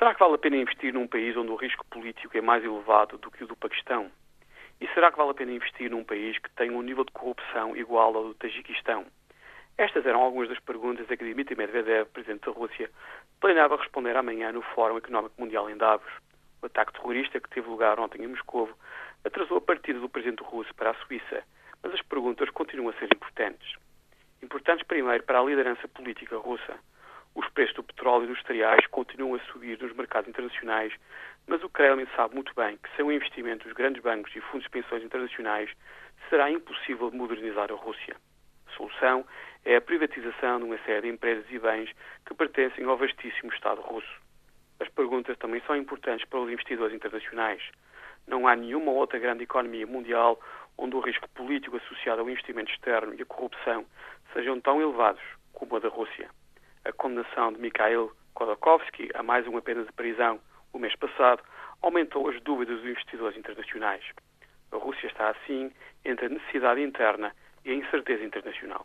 Será que vale a pena investir num país onde o risco político é mais elevado do que o do Paquistão? E será que vale a pena investir num país que tem um nível de corrupção igual ao do Tajiquistão? Estas eram algumas das perguntas a que Dmitry Medvedev, presidente da Rússia, planeava responder amanhã no Fórum Económico Mundial em Davos. O ataque terrorista que teve lugar ontem em Moscou atrasou a partida do presidente russo para a Suíça, mas as perguntas continuam a ser importantes. Importantes primeiro para a liderança política russa. Os preços do petróleo cereais continuam a subir nos mercados internacionais, mas o Kremlin sabe muito bem que sem o investimento dos grandes bancos e fundos de pensões internacionais será impossível modernizar a Rússia. A solução é a privatização de uma série de empresas e bens que pertencem ao vastíssimo Estado russo. As perguntas também são importantes para os investidores internacionais. Não há nenhuma outra grande economia mundial onde o risco político associado ao investimento externo e à corrupção sejam tão elevados como a da Rússia. A condenação de Mikhail Khodorkovsky a mais uma pena de prisão o mês passado aumentou as dúvidas dos investidores internacionais. A Rússia está, assim, entre a necessidade interna e a incerteza internacional.